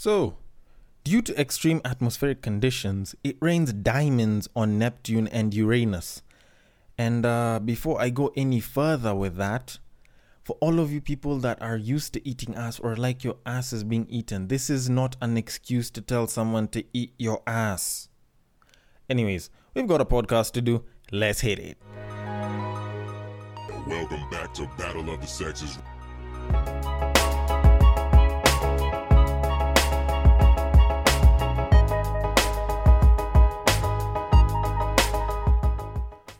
So, due to extreme atmospheric conditions, it rains diamonds on Neptune and Uranus. And uh, before I go any further with that, for all of you people that are used to eating ass or like your ass is being eaten, this is not an excuse to tell someone to eat your ass. Anyways, we've got a podcast to do. Let's hit it. Welcome back to Battle of the Sexes.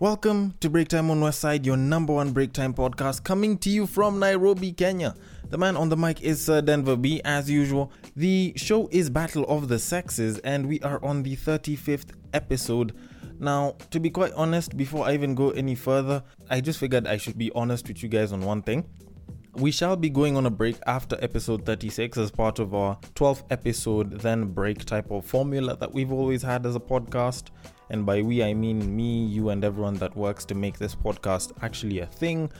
Welcome to Break Time on West Side, your number one break time podcast, coming to you from Nairobi, Kenya. The man on the mic is Sir Denver B, as usual. The show is Battle of the Sexes, and we are on the 35th episode. Now, to be quite honest, before I even go any further, I just figured I should be honest with you guys on one thing. We shall be going on a break after episode 36 as part of our 12th episode, then break type of formula that we've always had as a podcast. And by we, I mean me, you, and everyone that works to make this podcast actually a thing.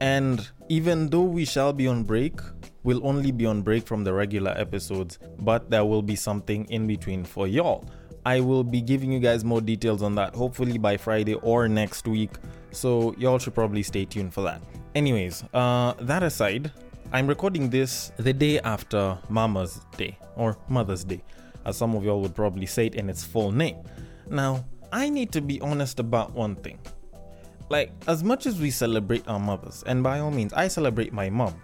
And even though we shall be on break, we'll only be on break from the regular episodes, but there will be something in between for y'all. I will be giving you guys more details on that hopefully by Friday or next week. So y'all should probably stay tuned for that. Anyways, uh, that aside, I'm recording this the day after Mama's Day or Mother's Day, as some of y'all would probably say it in its full name. Now, I need to be honest about one thing. Like, as much as we celebrate our mothers, and by all means, I celebrate my mom.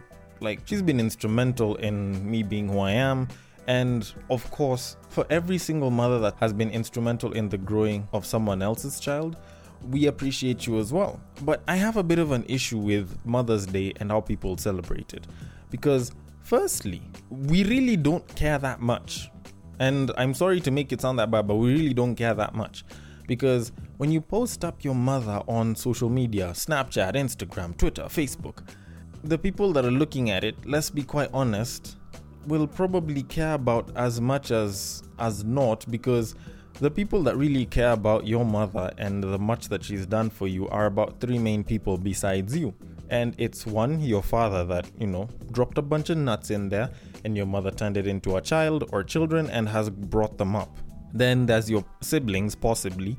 Like, she's been instrumental in me being who I am. And of course, for every single mother that has been instrumental in the growing of someone else's child, we appreciate you as well. But I have a bit of an issue with Mother's Day and how people celebrate it. Because, firstly, we really don't care that much and I'm sorry to make it sound that bad, but we really don't care that much. Because when you post up your mother on social media, Snapchat, Instagram, Twitter, Facebook, the people that are looking at it, let's be quite honest, will probably care about as much as as not because the people that really care about your mother and the much that she's done for you are about three main people besides you. And it's one, your father that, you know, dropped a bunch of nuts in there and your mother turned it into a child or children and has brought them up. Then there's your siblings, possibly,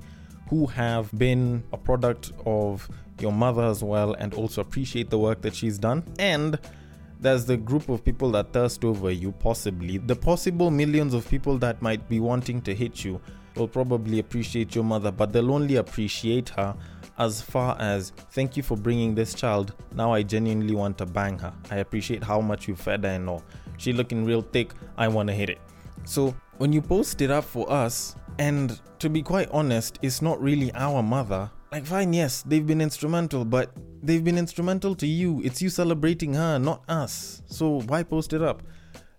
who have been a product of your mother as well and also appreciate the work that she's done. And there's the group of people that thirst over you, possibly. The possible millions of people that might be wanting to hit you will probably appreciate your mother, but they'll only appreciate her as far as thank you for bringing this child. Now I genuinely want to bang her. I appreciate how much you fed her and all. She looking real thick. I want to hit it. So when you post it up for us, and to be quite honest, it's not really our mother. Like, fine, yes, they've been instrumental, but they've been instrumental to you. It's you celebrating her, not us. So why post it up?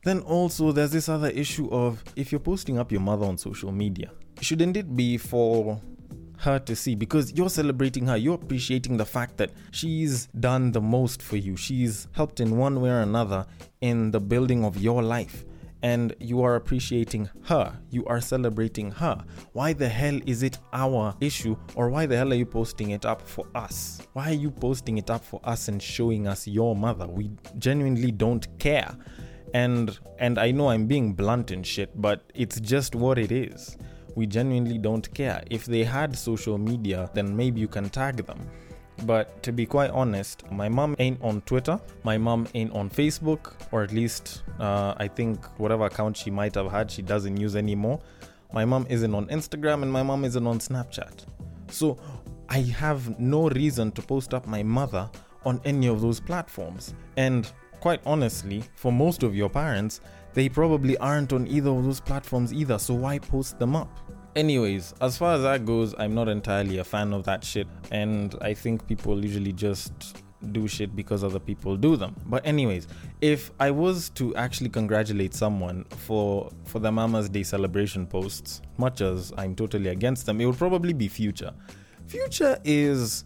Then also, there's this other issue of if you're posting up your mother on social media, shouldn't it be for her to see because you're celebrating her. You're appreciating the fact that she's done the most for you. She's helped in one way or another in the building of your life. And you are appreciating her. You are celebrating her. Why the hell is it our issue? Or why the hell are you posting it up for us? Why are you posting it up for us and showing us your mother? We genuinely don't care. And and I know I'm being blunt and shit, but it's just what it is we genuinely don't care. If they had social media, then maybe you can tag them. But to be quite honest, my mom ain't on Twitter. My mom ain't on Facebook, or at least uh, I think whatever account she might have had, she doesn't use anymore. My mom isn't on Instagram, and my mom isn't on Snapchat. So I have no reason to post up my mother on any of those platforms. And quite honestly, for most of your parents, they probably aren't on either of those platforms either, so why post them up? Anyways, as far as that goes, I'm not entirely a fan of that shit, and I think people usually just do shit because other people do them. But anyways, if I was to actually congratulate someone for for the Mama's Day celebration posts, much as I'm totally against them, it would probably be Future. Future is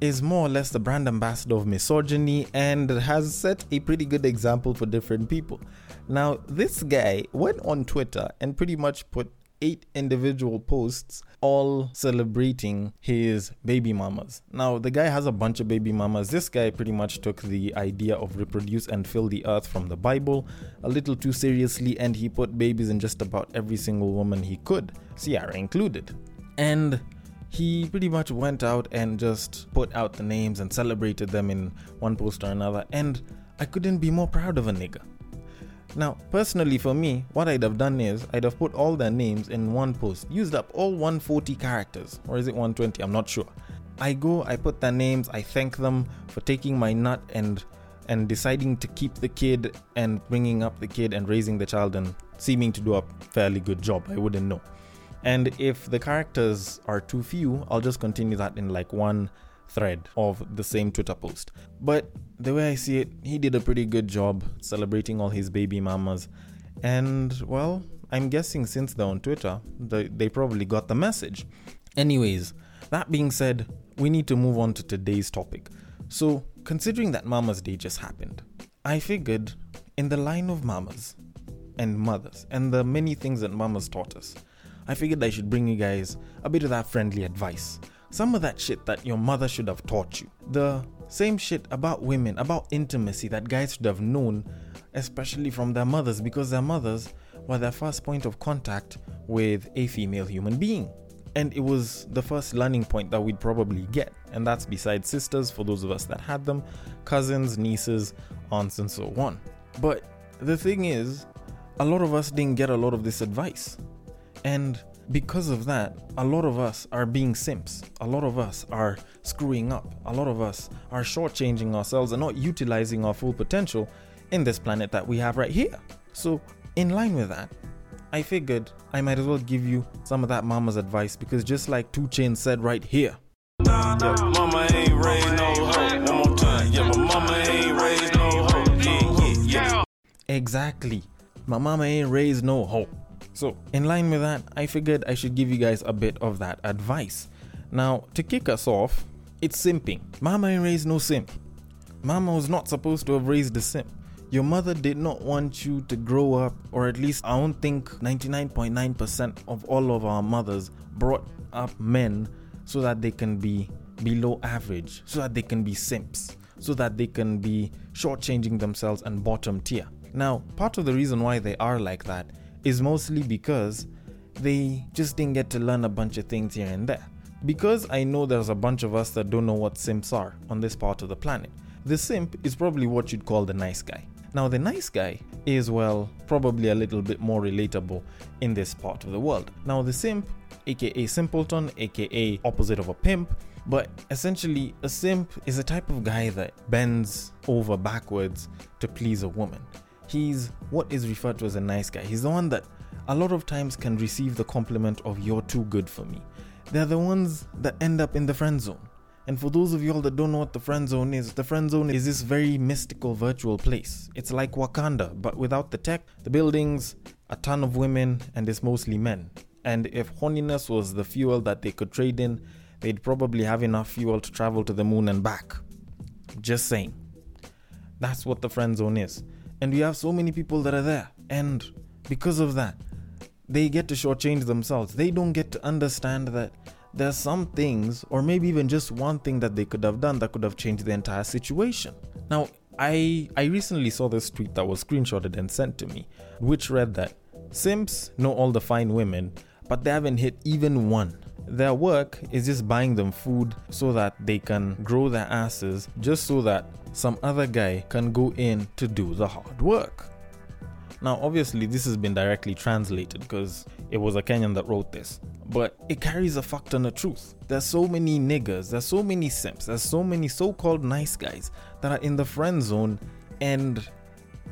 is more or less the brand ambassador of misogyny and has set a pretty good example for different people. Now, this guy went on Twitter and pretty much put eight individual posts all celebrating his baby mamas. Now, the guy has a bunch of baby mamas. This guy pretty much took the idea of reproduce and fill the earth from the Bible a little too seriously, and he put babies in just about every single woman he could, Ciara included. And he pretty much went out and just put out the names and celebrated them in one post or another. And I couldn't be more proud of a nigga. Now, personally, for me, what I'd have done is I'd have put all their names in one post, used up all 140 characters, or is it 120? I'm not sure. I go, I put their names, I thank them for taking my nut and and deciding to keep the kid and bringing up the kid and raising the child and seeming to do a fairly good job. I wouldn't know. And if the characters are too few, I'll just continue that in like one thread of the same Twitter post. But the way I see it, he did a pretty good job celebrating all his baby mamas. And well, I'm guessing since they're on Twitter, they, they probably got the message. Anyways, that being said, we need to move on to today's topic. So, considering that Mama's Day just happened, I figured in the line of mamas and mothers and the many things that mamas taught us, I figured I should bring you guys a bit of that friendly advice. Some of that shit that your mother should have taught you. The same shit about women, about intimacy that guys should have known, especially from their mothers, because their mothers were their first point of contact with a female human being. And it was the first learning point that we'd probably get, and that's besides sisters for those of us that had them, cousins, nieces, aunts, and so on. But the thing is, a lot of us didn't get a lot of this advice. And because of that, a lot of us are being simps. A lot of us are screwing up. A lot of us are shortchanging ourselves and not utilizing our full potential in this planet that we have right here. So, in line with that, I figured I might as well give you some of that mama's advice because just like 2 Chainz said right here. Yeah, mama ain't raised no hoe. One more time. Yeah, my mama ain't raised no hoe. Yeah, yeah, yeah. Exactly. My mama ain't raised no hoe. So, in line with that, I figured I should give you guys a bit of that advice. Now, to kick us off, it's simping. Mama ain't raised no simp. Mama was not supposed to have raised a simp. Your mother did not want you to grow up, or at least I don't think 99.9% of all of our mothers brought up men so that they can be below average, so that they can be simps, so that they can be shortchanging themselves and bottom tier. Now, part of the reason why they are like that is mostly because they just didn't get to learn a bunch of things here and there. Because I know there's a bunch of us that don't know what simps are on this part of the planet, the simp is probably what you'd call the nice guy. Now, the nice guy is, well, probably a little bit more relatable in this part of the world. Now, the simp, aka simpleton, aka opposite of a pimp, but essentially, a simp is a type of guy that bends over backwards to please a woman. He's what is referred to as a nice guy. He's the one that a lot of times can receive the compliment of you're too good for me. They're the ones that end up in the friend zone. And for those of y'all that don't know what the friend zone is, the friend zone is this very mystical virtual place. It's like Wakanda, but without the tech, the buildings, a ton of women, and it's mostly men. And if horniness was the fuel that they could trade in, they'd probably have enough fuel to travel to the moon and back. Just saying. That's what the friend zone is. And we have so many people that are there. And because of that, they get to shortchange themselves. They don't get to understand that there's some things, or maybe even just one thing that they could have done that could have changed the entire situation. Now, I I recently saw this tweet that was screenshotted and sent to me, which read that Simps know all the fine women, but they haven't hit even one. Their work is just buying them food so that they can grow their asses, just so that some other guy can go in to do the hard work. Now, obviously, this has been directly translated because it was a Kenyan that wrote this, but it carries a fuck ton of truth. There's so many niggers, there's so many simps, there's so many so called nice guys that are in the friend zone and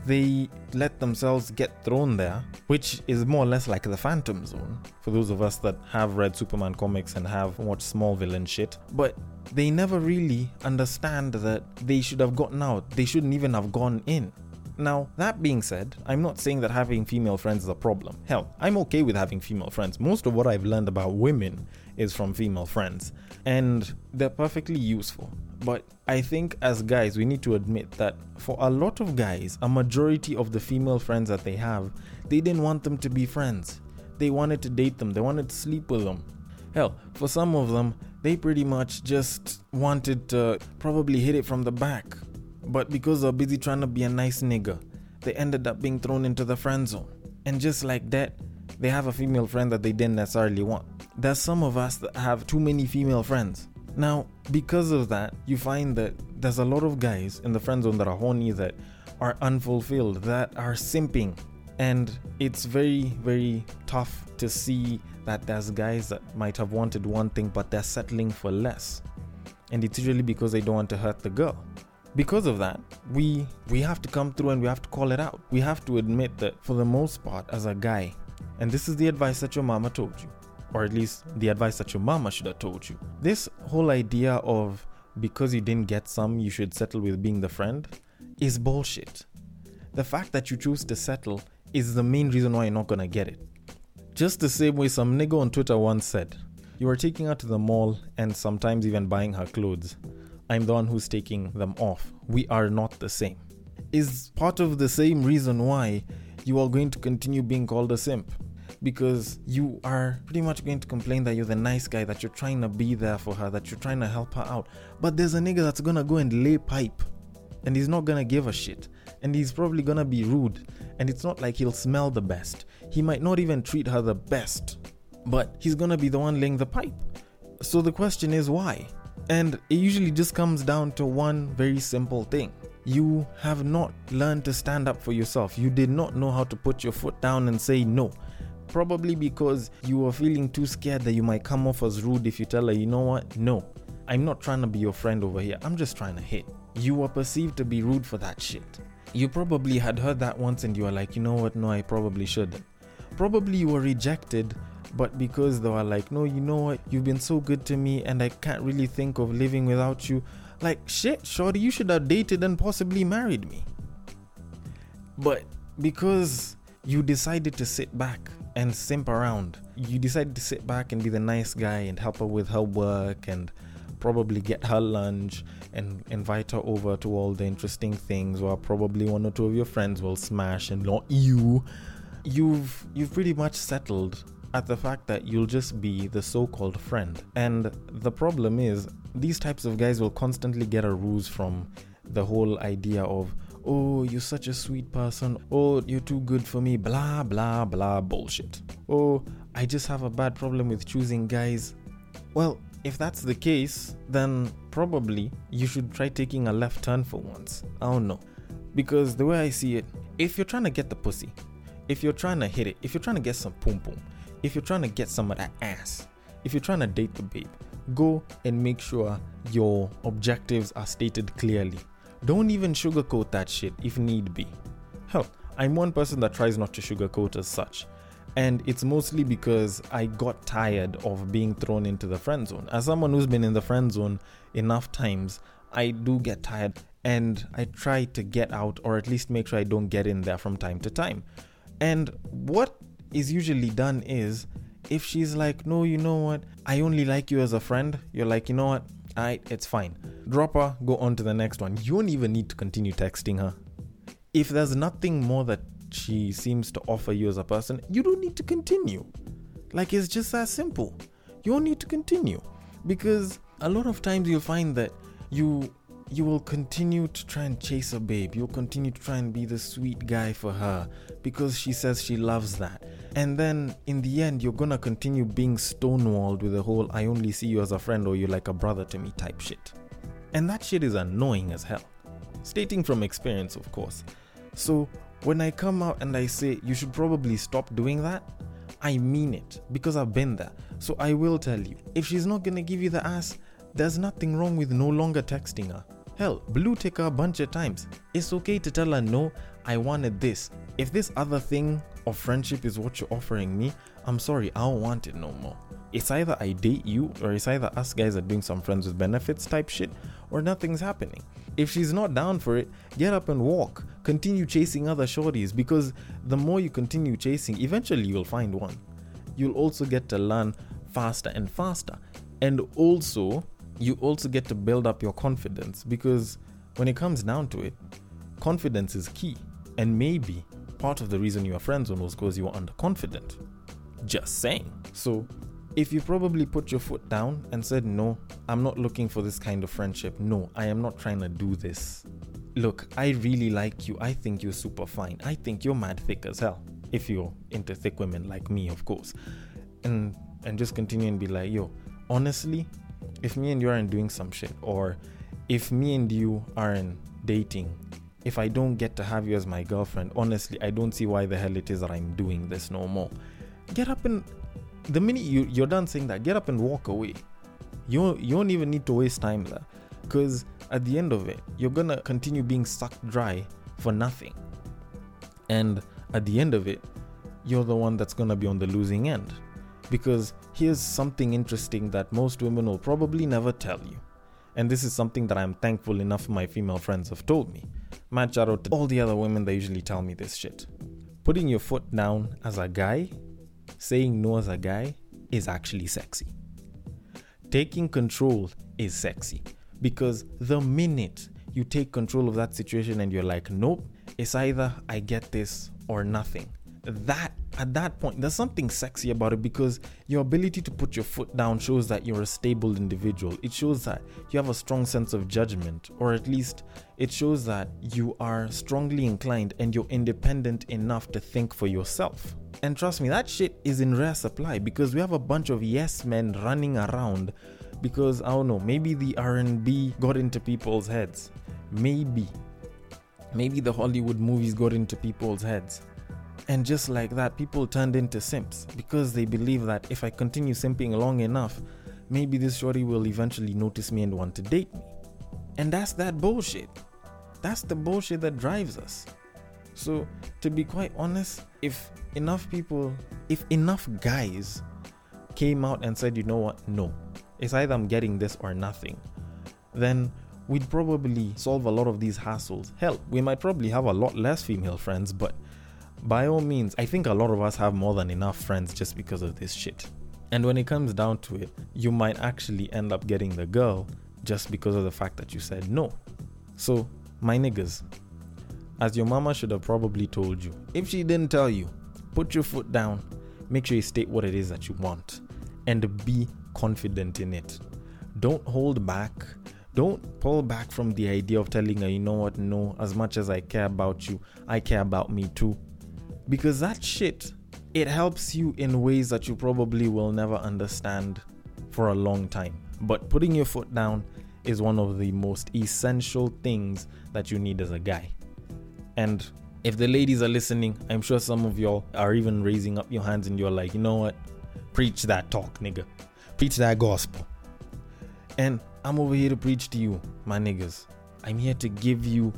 they let themselves get thrown there, which is more or less like the Phantom Zone for those of us that have read Superman comics and have watched Smallville and shit. But they never really understand that they should have gotten out, they shouldn't even have gone in. Now, that being said, I'm not saying that having female friends is a problem. Hell, I'm okay with having female friends. Most of what I've learned about women is from female friends, and they're perfectly useful. But I think as guys, we need to admit that for a lot of guys, a majority of the female friends that they have, they didn't want them to be friends. they wanted to date them, they wanted to sleep with them. Hell, for some of them, they pretty much just wanted to probably hit it from the back. But because they're busy trying to be a nice nigga, they ended up being thrown into the friend zone. And just like that, they have a female friend that they didn't necessarily want. There's some of us that have too many female friends. Now, because of that, you find that there's a lot of guys in the friend zone that are horny that are unfulfilled, that are simping. And it's very, very tough to see that there's guys that might have wanted one thing but they're settling for less. And it's usually because they don't want to hurt the girl. Because of that, we we have to come through and we have to call it out. We have to admit that for the most part as a guy, and this is the advice that your mama told you, or at least the advice that your mama should have told you. This whole idea of because you didn't get some, you should settle with being the friend is bullshit. The fact that you choose to settle is the main reason why you're not gonna get it. Just the same way some nigga on Twitter once said, You are taking her to the mall and sometimes even buying her clothes. I'm the one who's taking them off. We are not the same. Is part of the same reason why you are going to continue being called a simp. Because you are pretty much going to complain that you're the nice guy, that you're trying to be there for her, that you're trying to help her out. But there's a nigga that's gonna go and lay pipe and he's not gonna give a shit and he's probably gonna be rude and it's not like he'll smell the best he might not even treat her the best but he's gonna be the one laying the pipe so the question is why and it usually just comes down to one very simple thing. You have not learned to stand up for yourself. You did not know how to put your foot down and say no. Probably because you were feeling too scared that you might come off as rude if you tell her you know what? No. I'm not trying to be your friend over here. I'm just trying to hit. You were perceived to be rude for that shit. You probably had heard that once and you were like, you know what, no, I probably shouldn't. Probably you were rejected, but because they were like, no, you know what, you've been so good to me and I can't really think of living without you. Like, shit, shorty, you should have dated and possibly married me. But because you decided to sit back and simp around, you decided to sit back and be the nice guy and help her with her work and probably get her lunch and invite her over to all the interesting things or probably one or two of your friends will smash and not you you've you've pretty much settled at the fact that you'll just be the so-called friend. And the problem is these types of guys will constantly get a ruse from the whole idea of oh you're such a sweet person. Oh you're too good for me. Blah blah blah bullshit. Oh i just have a bad problem with choosing guys. Well if that's the case, then probably you should try taking a left turn for once. I don't know. Because the way I see it, if you're trying to get the pussy, if you're trying to hit it, if you're trying to get some pum pum, if you're trying to get some of that ass, if you're trying to date the babe, go and make sure your objectives are stated clearly. Don't even sugarcoat that shit if need be. Hell, I'm one person that tries not to sugarcoat as such. And it's mostly because I got tired of being thrown into the friend zone. As someone who's been in the friend zone enough times, I do get tired and I try to get out or at least make sure I don't get in there from time to time. And what is usually done is if she's like, no, you know what, I only like you as a friend, you're like, you know what, alright, it's fine. Drop her, go on to the next one. You don't even need to continue texting her. If there's nothing more that she seems to offer you as a person, you don't need to continue. Like it's just that simple. You don't need to continue because a lot of times you'll find that you you will continue to try and chase a babe. You'll continue to try and be the sweet guy for her because she says she loves that. And then in the end, you're gonna continue being stonewalled with the whole I only see you as a friend or you're like a brother to me type shit. And that shit is annoying as hell. Stating from experience, of course. So when I come out and I say you should probably stop doing that, I mean it because I've been there. So I will tell you if she's not gonna give you the ass, there's nothing wrong with no longer texting her. Hell, blue tick her a bunch of times. It's okay to tell her no, I wanted this. If this other thing of friendship is what you're offering me, I'm sorry, I don't want it no more. It's either I date you or it's either us guys are doing some friends with benefits type shit or nothing's happening. If she's not down for it, get up and walk. Continue chasing other shorties because the more you continue chasing, eventually you'll find one. You'll also get to learn faster and faster. And also, you also get to build up your confidence because when it comes down to it, confidence is key. And maybe part of the reason you are friends on was because you were underconfident. Just saying. So, if you probably put your foot down and said, No, I'm not looking for this kind of friendship. No, I am not trying to do this. Look, I really like you. I think you're super fine. I think you're mad thick as hell. If you're into thick women like me, of course. And and just continue and be like, yo, honestly, if me and you aren't doing some shit, or if me and you aren't dating, if I don't get to have you as my girlfriend, honestly, I don't see why the hell it is that I'm doing this no more. Get up and the minute you, you're done saying that, get up and walk away. You, you don't even need to waste time there. Because at the end of it, you're gonna continue being sucked dry for nothing. And at the end of it, you're the one that's gonna be on the losing end. Because here's something interesting that most women will probably never tell you. And this is something that I'm thankful enough my female friends have told me. Mad shout out to all the other women that usually tell me this shit. Putting your foot down as a guy saying no as a guy is actually sexy. Taking control is sexy because the minute you take control of that situation and you're like, nope, it's either I get this or nothing. That at that point, there's something sexy about it because your ability to put your foot down shows that you're a stable individual. It shows that you have a strong sense of judgment, or at least it shows that you are strongly inclined and you're independent enough to think for yourself. And trust me, that shit is in rare supply because we have a bunch of yes men running around because I don't know, maybe the R&B got into people's heads. Maybe. Maybe the Hollywood movies got into people's heads. And just like that, people turned into simps because they believe that if I continue simping long enough, maybe this shorty will eventually notice me and want to date me. And that's that bullshit. That's the bullshit that drives us. So, to be quite honest, if enough people, if enough guys came out and said, you know what, no, it's either I'm getting this or nothing, then we'd probably solve a lot of these hassles. Hell, we might probably have a lot less female friends, but by all means, I think a lot of us have more than enough friends just because of this shit. And when it comes down to it, you might actually end up getting the girl just because of the fact that you said no. So, my niggas, as your mama should have probably told you. If she didn't tell you, put your foot down, make sure you state what it is that you want, and be confident in it. Don't hold back. Don't pull back from the idea of telling her, you know what, no, as much as I care about you, I care about me too. Because that shit, it helps you in ways that you probably will never understand for a long time. But putting your foot down is one of the most essential things that you need as a guy. And if the ladies are listening, I'm sure some of y'all are even raising up your hands and you're like, you know what? Preach that talk, nigga. Preach that gospel. And I'm over here to preach to you, my niggas. I'm here to give you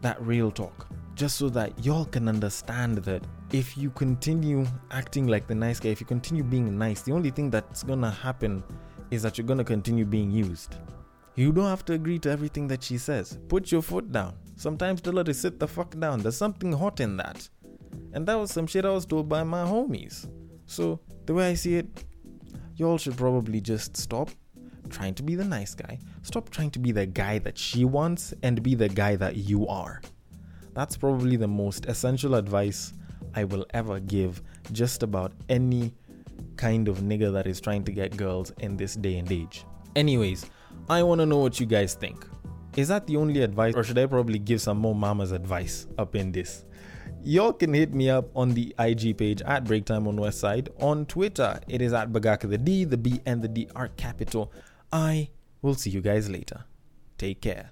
that real talk. Just so that y'all can understand that if you continue acting like the nice guy, if you continue being nice, the only thing that's gonna happen is that you're gonna continue being used. You don't have to agree to everything that she says. Put your foot down. Sometimes tell her to sit the fuck down. There's something hot in that. And that was some shit I was told by my homies. So, the way I see it, y'all should probably just stop trying to be the nice guy. Stop trying to be the guy that she wants and be the guy that you are. That's probably the most essential advice I will ever give just about any kind of nigga that is trying to get girls in this day and age. Anyways, I want to know what you guys think. Is that the only advice, or should I probably give some more mama's advice up in this? Y'all can hit me up on the IG page at Breaktime on Westside. On Twitter, it is at Bagaka the D, the B, and the D are capital. I will see you guys later. Take care.